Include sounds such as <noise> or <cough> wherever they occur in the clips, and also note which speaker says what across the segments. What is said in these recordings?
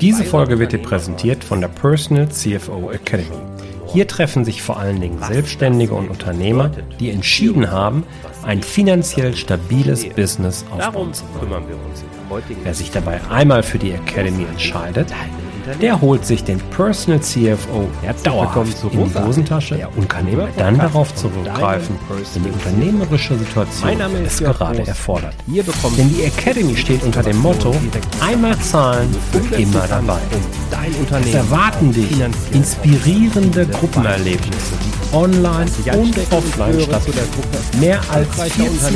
Speaker 1: Diese Folge wird dir präsentiert von der Personal CFO Academy. Hier treffen sich vor allen Dingen Selbstständige und Unternehmer, die entschieden haben, ein finanziell stabiles Business aufzubauen. Wer sich dabei einmal für die Academy entscheidet, der holt sich den Personal CFO dauerhaft in die Hosentasche. Und kann dann darauf zurückgreifen, wenn die unternehmerische Situation es gerade erfordert. Denn die Academy steht unter dem Motto, einmal zahlen und immer dabei. Es erwarten dich inspirierende Gruppenerlebnisse, die online und offline stattfinden. Mehr als 40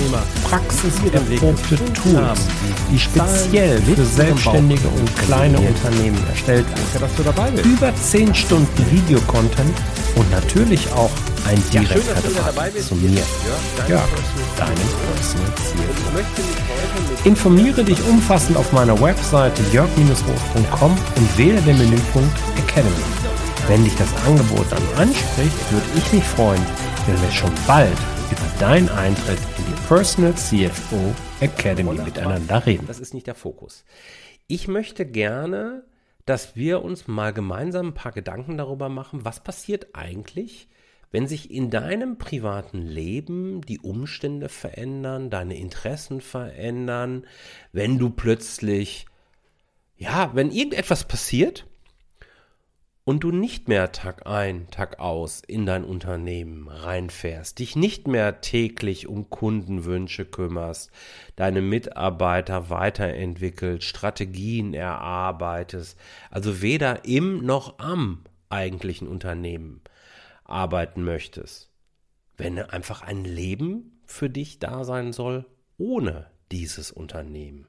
Speaker 1: praxiserprobte Tools, die speziell für Selbstständige und kleine Unternehmen erstellt wurden. Über 10 Stunden Videocontent und natürlich auch ein direkter Draht zu mir, Jörg, deinem Personal CFO. Informiere dich umfassend auf meiner Webseite jörg-roos.com und wähle den Menüpunkt Academy. Wenn dich das Angebot dann anspricht, würde ich mich freuen, wenn wir schon bald über deinen Eintritt in die Personal CFO Academy miteinander reden.
Speaker 2: Das ist nicht der Fokus. Ich möchte gerne, dass wir uns mal gemeinsam ein paar Gedanken darüber machen, was passiert eigentlich, wenn sich in deinem privaten Leben die Umstände verändern, deine Interessen verändern, wenn du plötzlich, ja, wenn irgendetwas passiert, und du nicht mehr Tag ein, Tag aus in dein Unternehmen reinfährst, dich nicht mehr täglich um Kundenwünsche kümmerst, deine Mitarbeiter weiterentwickelt, Strategien erarbeitest, also weder im noch am eigentlichen Unternehmen arbeiten möchtest, wenn einfach ein Leben für dich da sein soll ohne dieses Unternehmen.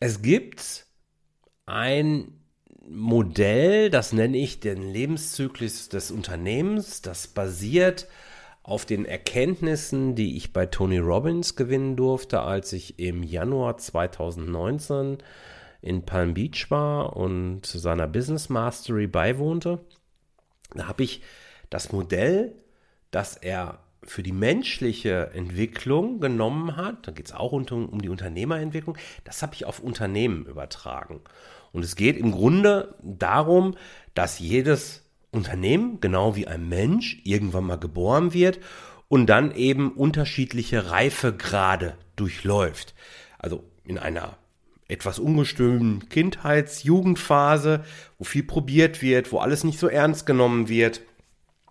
Speaker 2: Es gibt ein Modell, das nenne ich den Lebenszyklus des Unternehmens. Das basiert auf den Erkenntnissen, die ich bei Tony Robbins gewinnen durfte, als ich im Januar 2019 in Palm Beach war und seiner Business Mastery beiwohnte. Da habe ich das Modell, das er für die menschliche Entwicklung genommen hat, da geht es auch um, um die Unternehmerentwicklung, das habe ich auf Unternehmen übertragen. Und es geht im Grunde darum, dass jedes Unternehmen, genau wie ein Mensch, irgendwann mal geboren wird und dann eben unterschiedliche Reifegrade durchläuft. Also in einer etwas ungestümen Kindheits-, Jugendphase, wo viel probiert wird, wo alles nicht so ernst genommen wird,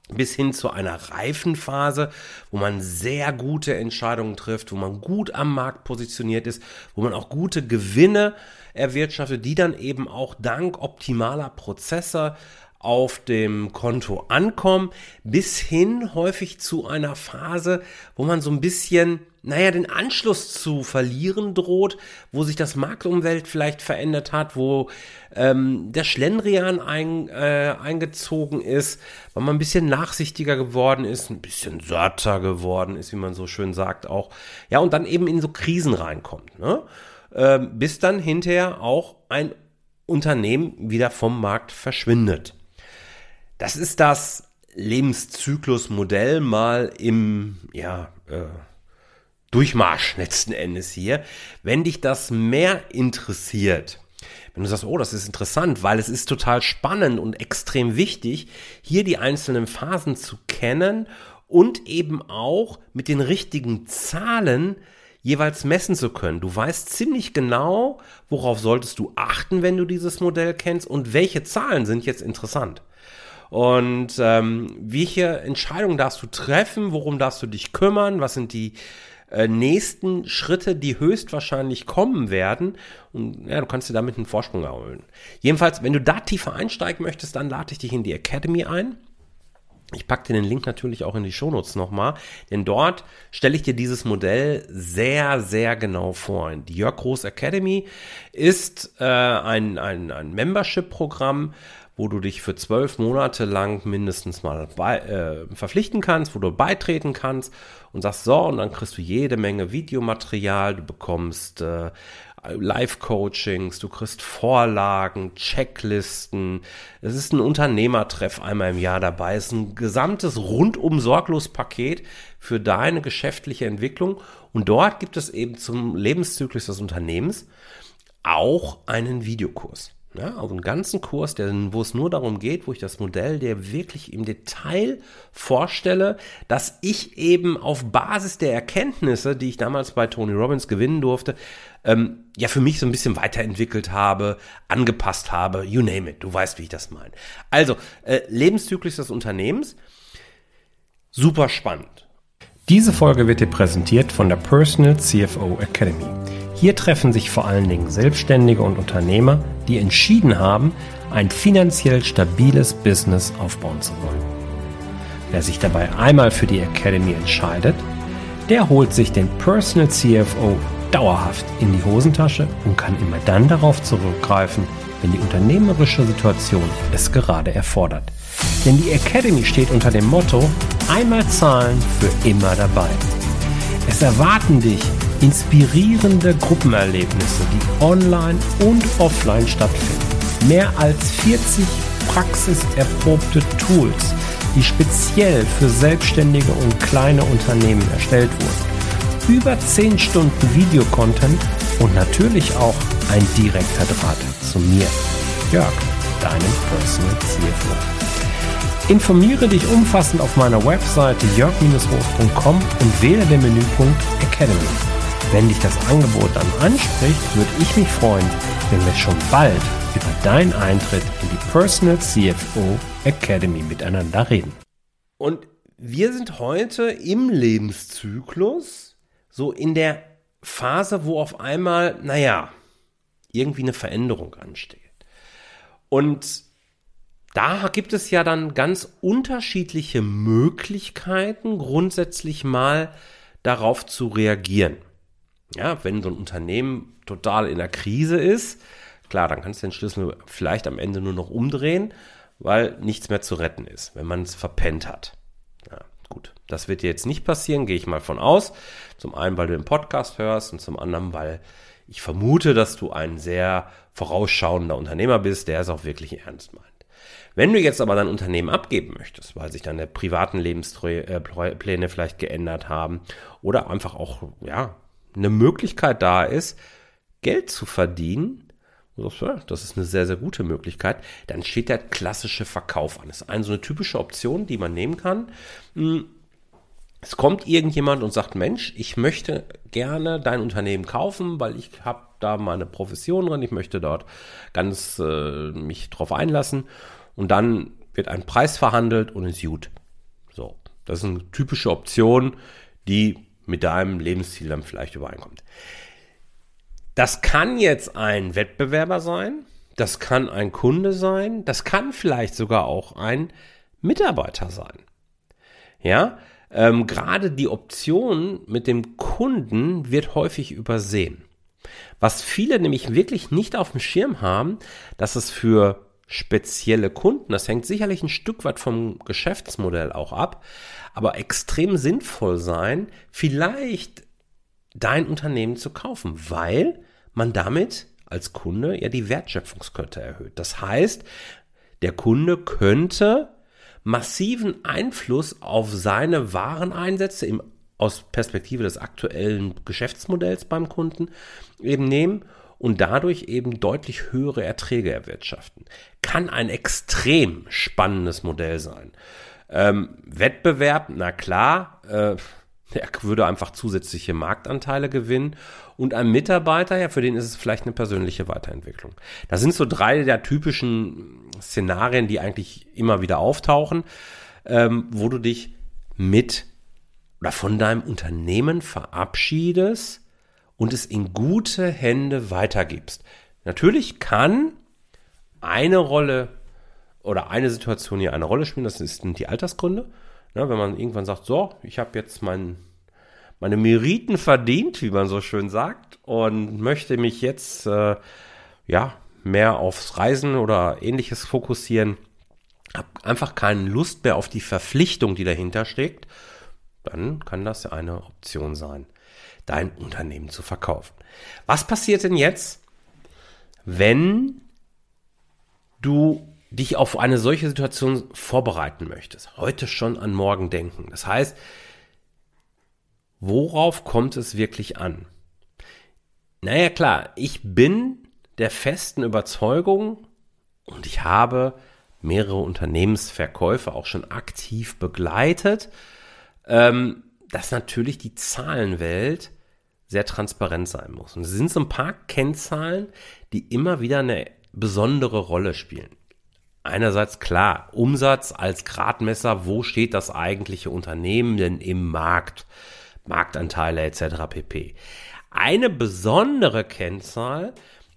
Speaker 2: bis hin zu einer reifen Phase, wo man sehr gute Entscheidungen trifft, wo man gut am Markt positioniert ist, wo man auch gute Gewinne erwirtschaftet, die dann eben auch dank optimaler Prozesse auf dem Konto ankommen, bis hin häufig zu einer Phase, wo man so ein bisschen, naja, den Anschluss zu verlieren droht, wo sich das Marktumwelt vielleicht verändert hat, wo ähm, der Schlendrian ein, äh, eingezogen ist, weil man ein bisschen nachsichtiger geworden ist, ein bisschen satter geworden ist, wie man so schön sagt auch. Ja, und dann eben in so Krisen reinkommt, ne? Ähm, bis dann hinterher auch ein Unternehmen wieder vom Markt verschwindet. Das ist das Lebenszyklusmodell mal im, ja, äh, Durchmarsch letzten Endes hier. Wenn dich das mehr interessiert, wenn du sagst, oh, das ist interessant, weil es ist total spannend und extrem wichtig, hier die einzelnen Phasen zu kennen und eben auch mit den richtigen Zahlen jeweils messen zu können. Du weißt ziemlich genau, worauf solltest du achten, wenn du dieses Modell kennst und welche Zahlen sind jetzt interessant. Und ähm, welche Entscheidungen darfst du treffen? Worum darfst du dich kümmern? Was sind die äh, nächsten Schritte, die höchstwahrscheinlich kommen werden? Und ja, du kannst dir damit einen Vorsprung erholen. Jedenfalls, wenn du da tiefer einsteigen möchtest, dann lade ich dich in die Academy ein. Ich packe dir den Link natürlich auch in die Shownotes nochmal, denn dort stelle ich dir dieses Modell sehr, sehr genau vor. Die Jörg Groß Academy ist äh, ein, ein, ein Membership-Programm, wo du dich für zwölf Monate lang mindestens mal bei, äh, verpflichten kannst, wo du beitreten kannst und sagst, so, und dann kriegst du jede Menge Videomaterial, du bekommst äh, Live-Coachings, du kriegst Vorlagen, Checklisten. Es ist ein Unternehmertreff einmal im Jahr dabei. Es ist ein gesamtes rundum sorglos Paket für deine geschäftliche Entwicklung. Und dort gibt es eben zum Lebenszyklus des Unternehmens auch einen Videokurs. Ja, also einen ganzen Kurs, der, wo es nur darum geht, wo ich das Modell dir wirklich im Detail vorstelle, dass ich eben auf Basis der Erkenntnisse, die ich damals bei Tony Robbins gewinnen durfte, ähm, ja für mich so ein bisschen weiterentwickelt habe, angepasst habe, you name it, du weißt, wie ich das meine. Also, äh, Lebenszyklus des Unternehmens, super spannend.
Speaker 1: Diese Folge wird dir präsentiert von der Personal CFO Academy. Hier treffen sich vor allen Dingen Selbstständige und Unternehmer, die entschieden haben, ein finanziell stabiles Business aufbauen zu wollen. Wer sich dabei einmal für die Academy entscheidet, der holt sich den Personal CFO dauerhaft in die Hosentasche und kann immer dann darauf zurückgreifen, wenn die unternehmerische Situation es gerade erfordert. Denn die Academy steht unter dem Motto, einmal zahlen für immer dabei. Es erwarten dich inspirierende Gruppenerlebnisse, die online und offline stattfinden. Mehr als 40 praxiserprobte Tools, die speziell für Selbstständige und kleine Unternehmen erstellt wurden. Über 10 Stunden Videocontent und natürlich auch ein direkter Draht zu mir, Jörg, deinem Personal CFO. Informiere dich umfassend auf meiner Webseite jörg-roos.com und wähle den Menüpunkt Academy. Wenn dich das Angebot dann anspricht, würde ich mich freuen, wenn wir schon bald über deinen Eintritt in die Personal CFO Academy miteinander reden.
Speaker 2: Und wir sind heute im Lebenszyklus, so in der Phase, wo auf einmal, naja, irgendwie eine Veränderung ansteht. Und da gibt es ja dann ganz unterschiedliche Möglichkeiten, grundsätzlich mal darauf zu reagieren. Ja, wenn so ein Unternehmen total in der Krise ist, klar, dann kannst du den Schlüssel vielleicht am Ende nur noch umdrehen, weil nichts mehr zu retten ist, wenn man es verpennt hat. Ja, gut, das wird dir jetzt nicht passieren, gehe ich mal von aus. Zum einen, weil du den Podcast hörst und zum anderen, weil ich vermute, dass du ein sehr vorausschauender Unternehmer bist, der es auch wirklich ernst meint. Wenn du jetzt aber dein Unternehmen abgeben möchtest, weil sich deine privaten Lebenspläne vielleicht geändert haben oder einfach auch, ja, eine Möglichkeit da ist, Geld zu verdienen, das ist eine sehr, sehr gute Möglichkeit. Dann steht der klassische Verkauf an. Das ist eine so eine typische Option, die man nehmen kann. Hm, es kommt irgendjemand und sagt, Mensch, ich möchte gerne dein Unternehmen kaufen, weil ich habe da meine Profession drin, ich möchte dort ganz äh, mich drauf einlassen und dann wird ein Preis verhandelt und ist gut. So, das ist eine typische Option, die mit deinem Lebensziel dann vielleicht übereinkommt. Das kann jetzt ein Wettbewerber sein, das kann ein Kunde sein, das kann vielleicht sogar auch ein Mitarbeiter sein. Ja, ähm, gerade die Option mit dem Kunden wird häufig übersehen. Was viele nämlich wirklich nicht auf dem Schirm haben, dass es für spezielle Kunden, das hängt sicherlich ein Stück weit vom Geschäftsmodell auch ab, aber extrem sinnvoll sein, vielleicht dein Unternehmen zu kaufen, weil man damit als Kunde ja die Wertschöpfungskette erhöht. Das heißt, der Kunde könnte massiven Einfluss auf seine Wareneinsätze im, aus Perspektive des aktuellen Geschäftsmodells beim Kunden eben nehmen und dadurch eben deutlich höhere Erträge erwirtschaften. Kann ein extrem spannendes Modell sein. Ähm, Wettbewerb, na klar, äh, er würde einfach zusätzliche Marktanteile gewinnen. Und ein Mitarbeiter, ja, für den ist es vielleicht eine persönliche Weiterentwicklung. Das sind so drei der typischen Szenarien, die eigentlich immer wieder auftauchen, ähm, wo du dich mit oder von deinem Unternehmen verabschiedest und es in gute Hände weitergibst. Natürlich kann eine Rolle oder eine Situation hier eine Rolle spielen, das sind die Altersgründe. Ja, wenn man irgendwann sagt, so, ich habe jetzt mein, meine Meriten verdient, wie man so schön sagt, und möchte mich jetzt äh, ja mehr aufs Reisen oder ähnliches fokussieren, habe einfach keine Lust mehr auf die Verpflichtung, die dahinter steckt, dann kann das eine Option sein dein Unternehmen zu verkaufen. Was passiert denn jetzt, wenn du dich auf eine solche Situation vorbereiten möchtest? Heute schon an morgen denken. Das heißt, worauf kommt es wirklich an? Naja, klar, ich bin der festen Überzeugung, und ich habe mehrere Unternehmensverkäufe auch schon aktiv begleitet, ähm, dass natürlich die Zahlenwelt sehr transparent sein muss. Und es sind so ein paar Kennzahlen, die immer wieder eine besondere Rolle spielen. Einerseits klar, Umsatz als Gradmesser, wo steht das eigentliche Unternehmen denn im Markt, Marktanteile etc. pp. Eine besondere Kennzahl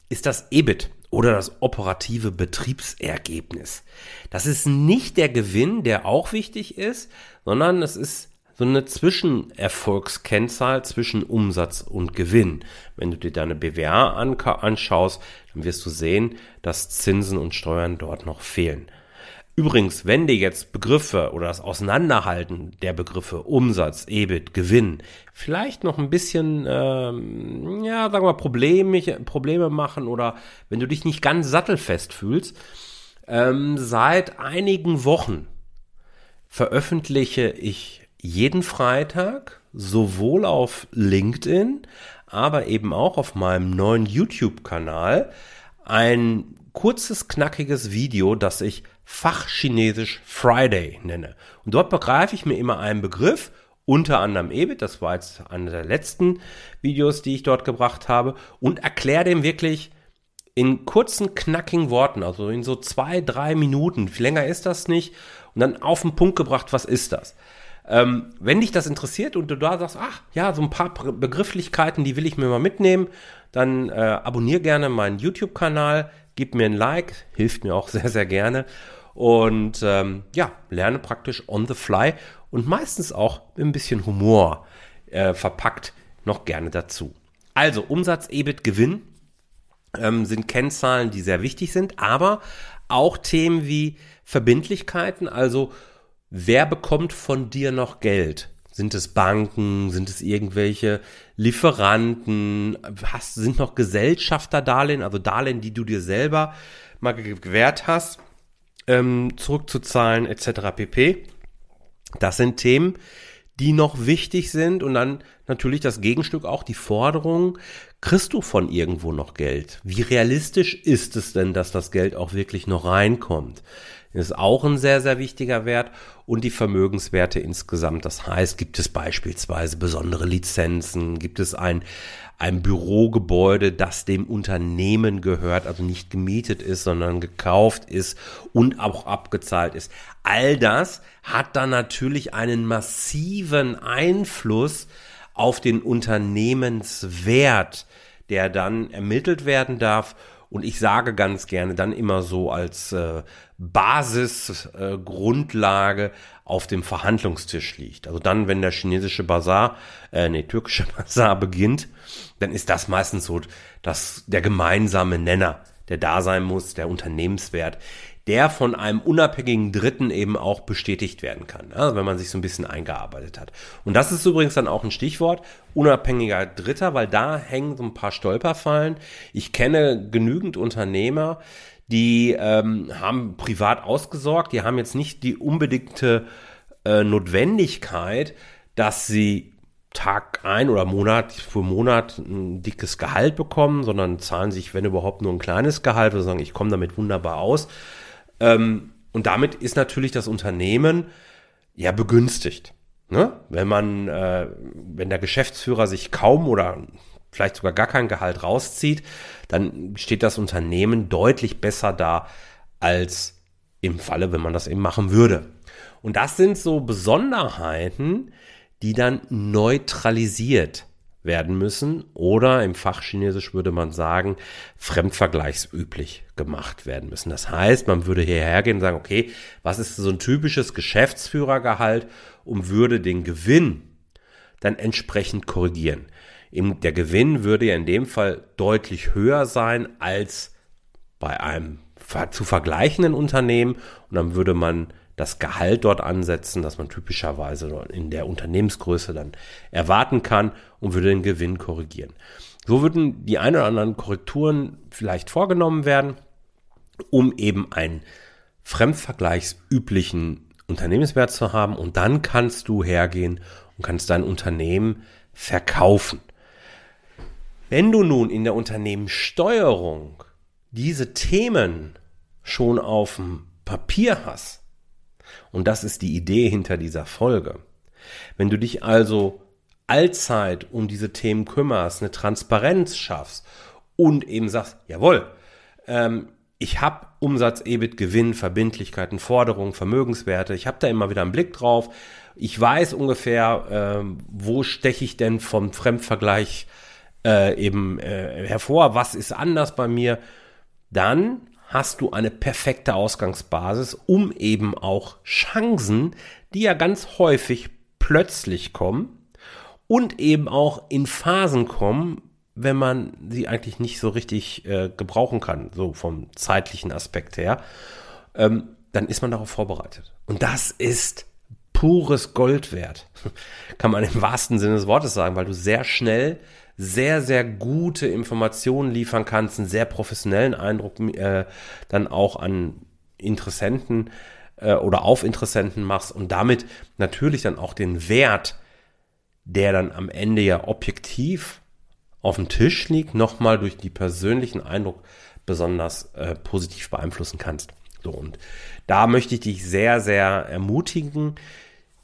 Speaker 2: ist das EBIT oder das operative Betriebsergebnis. Das ist nicht der Gewinn, der auch wichtig ist, sondern es ist so eine Zwischenerfolgskennzahl zwischen Umsatz und Gewinn. Wenn du dir deine BWA anschaust, dann wirst du sehen, dass Zinsen und Steuern dort noch fehlen. Übrigens, wenn dir jetzt Begriffe oder das Auseinanderhalten der Begriffe Umsatz, EBIT, Gewinn vielleicht noch ein bisschen, ähm, ja, sagen wir Probleme, Probleme machen oder wenn du dich nicht ganz sattelfest fühlst, ähm, seit einigen Wochen veröffentliche ich jeden Freitag sowohl auf LinkedIn, aber eben auch auf meinem neuen YouTube-Kanal ein kurzes, knackiges Video, das ich Fachchinesisch Friday nenne. Und dort begreife ich mir immer einen Begriff, unter anderem EBIT, das war jetzt einer der letzten Videos, die ich dort gebracht habe, und erkläre dem wirklich in kurzen, knackigen Worten, also in so zwei, drei Minuten, viel länger ist das nicht, und dann auf den Punkt gebracht, was ist das? Ähm, wenn dich das interessiert und du da sagst, ach ja, so ein paar Begrifflichkeiten, die will ich mir mal mitnehmen, dann äh, abonniere gerne meinen YouTube-Kanal, gib mir ein Like, hilft mir auch sehr, sehr gerne. Und ähm, ja, lerne praktisch on the fly und meistens auch mit ein bisschen Humor äh, verpackt noch gerne dazu. Also Umsatz, EBIT, Gewinn ähm, sind Kennzahlen, die sehr wichtig sind, aber auch Themen wie Verbindlichkeiten, also wer bekommt von dir noch Geld? Sind es Banken? Sind es irgendwelche Lieferanten? Hast, sind noch Gesellschafterdarlehen, also Darlehen, die du dir selber mal gewährt hast, ähm, zurückzuzahlen etc. pp. Das sind Themen, die noch wichtig sind und dann natürlich das Gegenstück auch die Forderung, kriegst du von irgendwo noch Geld? Wie realistisch ist es denn, dass das Geld auch wirklich noch reinkommt? ist auch ein sehr, sehr wichtiger Wert und die Vermögenswerte insgesamt. Das heißt, gibt es beispielsweise besondere Lizenzen, gibt es ein, ein Bürogebäude, das dem Unternehmen gehört, also nicht gemietet ist, sondern gekauft ist und auch abgezahlt ist. All das hat dann natürlich einen massiven Einfluss auf den Unternehmenswert, der dann ermittelt werden darf und ich sage ganz gerne dann immer so als äh, Basisgrundlage äh, auf dem Verhandlungstisch liegt. Also dann, wenn der chinesische Bazar, äh, nee, türkische <laughs> Bazar beginnt, dann ist das meistens so dass der gemeinsame Nenner, der da sein muss, der Unternehmenswert der von einem unabhängigen Dritten eben auch bestätigt werden kann, also wenn man sich so ein bisschen eingearbeitet hat. Und das ist übrigens dann auch ein Stichwort, unabhängiger Dritter, weil da hängen so ein paar Stolperfallen. Ich kenne genügend Unternehmer, die ähm, haben privat ausgesorgt, die haben jetzt nicht die unbedingte äh, Notwendigkeit, dass sie Tag ein oder Monat für Monat ein dickes Gehalt bekommen, sondern zahlen sich, wenn überhaupt, nur ein kleines Gehalt oder sagen, ich komme damit wunderbar aus. Ähm, und damit ist natürlich das Unternehmen ja begünstigt. Ne? Wenn man, äh, wenn der Geschäftsführer sich kaum oder vielleicht sogar gar kein Gehalt rauszieht, dann steht das Unternehmen deutlich besser da als im Falle, wenn man das eben machen würde. Und das sind so Besonderheiten, die dann neutralisiert werden müssen oder im Fachchinesisch würde man sagen, fremdvergleichsüblich gemacht werden müssen. Das heißt, man würde hierher gehen und sagen, okay, was ist so ein typisches Geschäftsführergehalt und würde den Gewinn dann entsprechend korrigieren. Der Gewinn würde ja in dem Fall deutlich höher sein als bei einem zu vergleichenden Unternehmen und dann würde man das Gehalt dort ansetzen, das man typischerweise in der Unternehmensgröße dann erwarten kann und würde den Gewinn korrigieren. So würden die ein oder anderen Korrekturen vielleicht vorgenommen werden, um eben einen fremdvergleichsüblichen Unternehmenswert zu haben und dann kannst du hergehen und kannst dein Unternehmen verkaufen. Wenn du nun in der Unternehmenssteuerung diese Themen schon auf dem Papier hast, und das ist die Idee hinter dieser Folge, wenn du dich also allzeit um diese Themen kümmerst, eine Transparenz schaffst und eben sagst, jawohl, ähm, ich habe Umsatz, EBIT, Gewinn, Verbindlichkeiten, Forderungen, Vermögenswerte, ich habe da immer wieder einen Blick drauf, ich weiß ungefähr, ähm, wo steche ich denn vom Fremdvergleich äh, eben äh, hervor, was ist anders bei mir, dann hast du eine perfekte Ausgangsbasis, um eben auch Chancen, die ja ganz häufig plötzlich kommen und eben auch in Phasen kommen, wenn man sie eigentlich nicht so richtig äh, gebrauchen kann, so vom zeitlichen Aspekt her, ähm, dann ist man darauf vorbereitet. Und das ist pures Gold wert, <laughs> kann man im wahrsten Sinne des Wortes sagen, weil du sehr schnell sehr, sehr gute Informationen liefern kannst, einen sehr professionellen Eindruck äh, dann auch an Interessenten äh, oder auf Interessenten machst und damit natürlich dann auch den Wert, der dann am Ende ja objektiv auf dem Tisch liegt, nochmal durch die persönlichen Eindruck besonders äh, positiv beeinflussen kannst. So, und da möchte ich dich sehr, sehr ermutigen.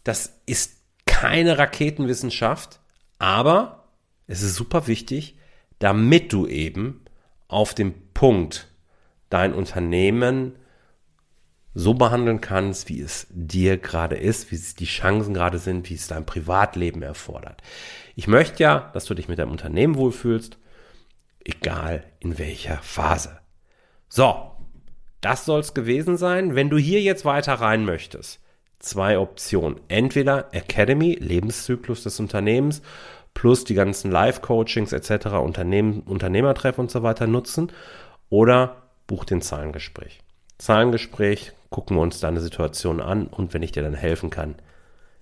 Speaker 2: Das ist keine Raketenwissenschaft, aber es ist super wichtig, damit du eben auf dem Punkt dein Unternehmen so behandeln kannst, wie es dir gerade ist, wie es die Chancen gerade sind, wie es dein Privatleben erfordert. Ich möchte ja, dass du dich mit deinem Unternehmen wohlfühlst, egal in welcher Phase. So, das soll es gewesen sein. Wenn du hier jetzt weiter rein möchtest, zwei Optionen. Entweder Academy, Lebenszyklus des Unternehmens plus die ganzen Live-Coachings etc., Unternehmen, Unternehmertreff und so weiter nutzen oder buch den Zahlengespräch. Zahlengespräch, gucken wir uns deine Situation an und wenn ich dir dann helfen kann,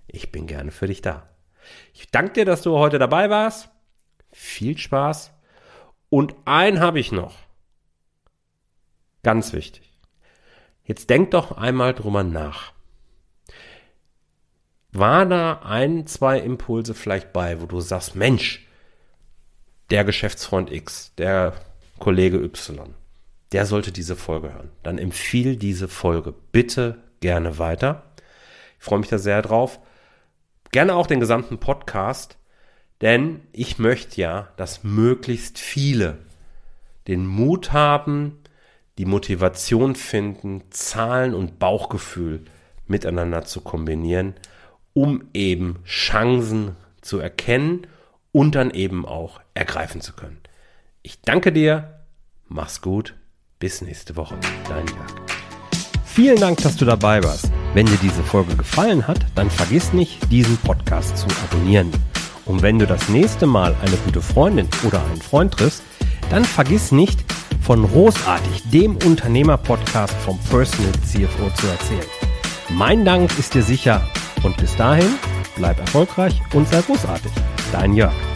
Speaker 2: ich bin gerne für dich da. Ich danke dir, dass du heute dabei warst. Viel Spaß. Und ein habe ich noch. Ganz wichtig. Jetzt denk doch einmal drüber nach war da ein, zwei Impulse vielleicht bei, wo du sagst, Mensch, der Geschäftsfreund X, der Kollege Y, der sollte diese Folge hören. Dann empfiehl diese Folge bitte gerne weiter. Ich freue mich da sehr drauf. Gerne auch den gesamten Podcast, denn ich möchte ja, dass möglichst viele den Mut haben, die Motivation finden, Zahlen und Bauchgefühl miteinander zu kombinieren um eben Chancen zu erkennen und dann eben auch ergreifen zu können. Ich danke dir, mach's gut, bis nächste Woche. Dein Jörg.
Speaker 1: Vielen Dank, dass du dabei warst. Wenn dir diese Folge gefallen hat, dann vergiss nicht, diesen Podcast zu abonnieren. Und wenn du das nächste Mal eine gute Freundin oder einen Freund triffst, dann vergiss nicht, von Großartig, dem Unternehmer-Podcast vom Personal CFO zu erzählen. Mein Dank ist dir sicher und bis dahin, bleib erfolgreich und sei großartig. Dein Jörg.